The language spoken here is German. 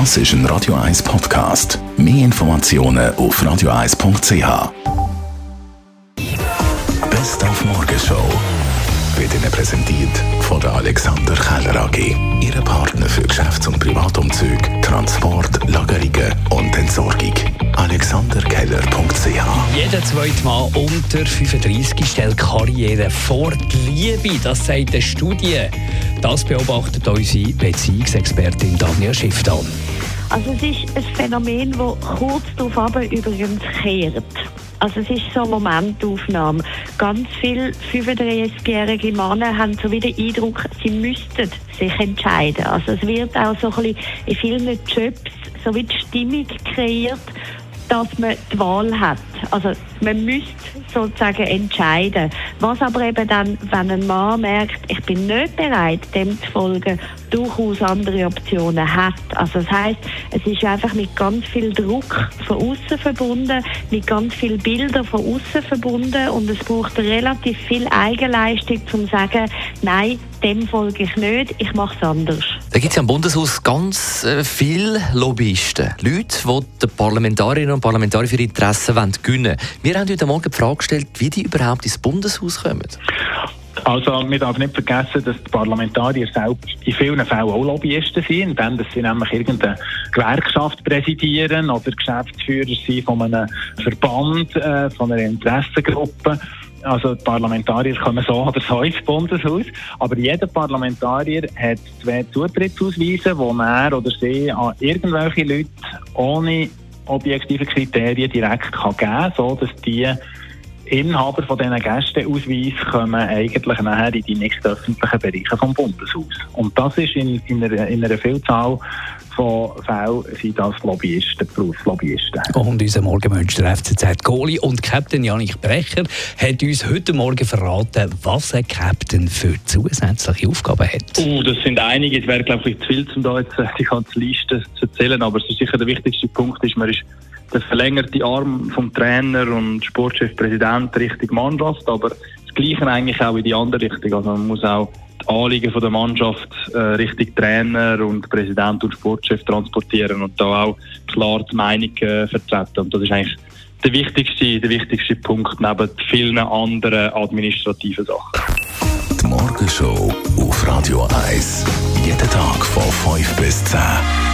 Das ist ein Radio 1 Podcast. Mehr Informationen auf radio1.ch. Best auf Morgenshow wird Ihnen präsentiert von der Alexander Keller AG. Ihre Partner für Geschäfts- und Privatumzüge, Transport, Lagerungen Jeder zweite Mann unter 35 stellt Karriere vor die Liebe, das sagt eine Studie. Das beobachtet unsere Beziehungsexpertin Danja Schifftan. Also es ist ein Phänomen, das kurz darauf übrigens kehrt. Also es ist so eine Momentaufnahme. Ganz viele 35-jährige Männer haben so wie den Eindruck, sie müssten sich entscheiden. Also es wird auch so ein bisschen in vielen Jobs so wie die Stimmung kreiert, dass man die Wahl hat. Also man müsste sozusagen entscheiden. Was aber eben dann, wenn ein Mann merkt, ich bin nicht bereit, dem zu folgen, durchaus andere Optionen hat. Also das heißt, es ist einfach mit ganz viel Druck von außen verbunden, mit ganz vielen Bildern von außen verbunden und es braucht relativ viel Eigenleistung, um zu sagen, nein, dem folge ich nicht, ich mache es anders. Da gibt es ja im Bundeshaus ganz äh, viele Lobbyisten. Leute, die die Parlamentarierinnen und Parlamentarier für Interessen gewinnen wollen. Wir haben heute Morgen die Frage gestellt, wie die überhaupt ins Bundeshaus kommen. Also, wir dürfen nicht vergessen, dass die Parlamentarier selbst in vielen Fällen auch Lobbyisten sind, denn dass sie nämlich irgendeine Gewerkschaft präsidieren oder Geschäftsführer sind von einem Verband, äh, von einer Interessengruppe. Also die Parlamentarier kommen so oder so ins Bundeshaus, aber jeder Parlamentarier hat zwei Zutrittsausweise, wo er oder sie an irgendwelche Leute ohne objektive Kriterien direkt kann geben kann, so dass die Inhaber von diesen Gästeausweis kommen eigentlich nachher in die nächsten öffentlichen Bereiche vom Bundeshaus. Und das ist in, in, in einer Vielzahl von Fällen sind das Lobbyisten, Berufslobbyisten. Und unser Morgenmensch, der FCZ Goli und Captain Janik Brecher, hat uns heute Morgen verraten, was ein Captain für zusätzliche Aufgaben hat. Uh, das sind einige. Es wäre, glaube ich, zu viel, um da jetzt äh, die ganze Liste zu erzählen. Aber es ist sicher der wichtigste Punkt, ist, man ist der verlängerte Arm vom Trainer und Sportchefpräsident Richtung Mannschaft, aber das Gleiche eigentlich auch in die andere Richtung. Also man muss auch Anliegen der Mannschaft äh, Richtung Trainer und Präsident und Sportchef transportieren und da auch klar die Meinung äh, vertreten. Und das ist eigentlich der wichtigste, der wichtigste Punkt neben vielen anderen administrativen Sachen. Die Morgenshow auf Radio 1. Jeden Tag von 5 bis 10.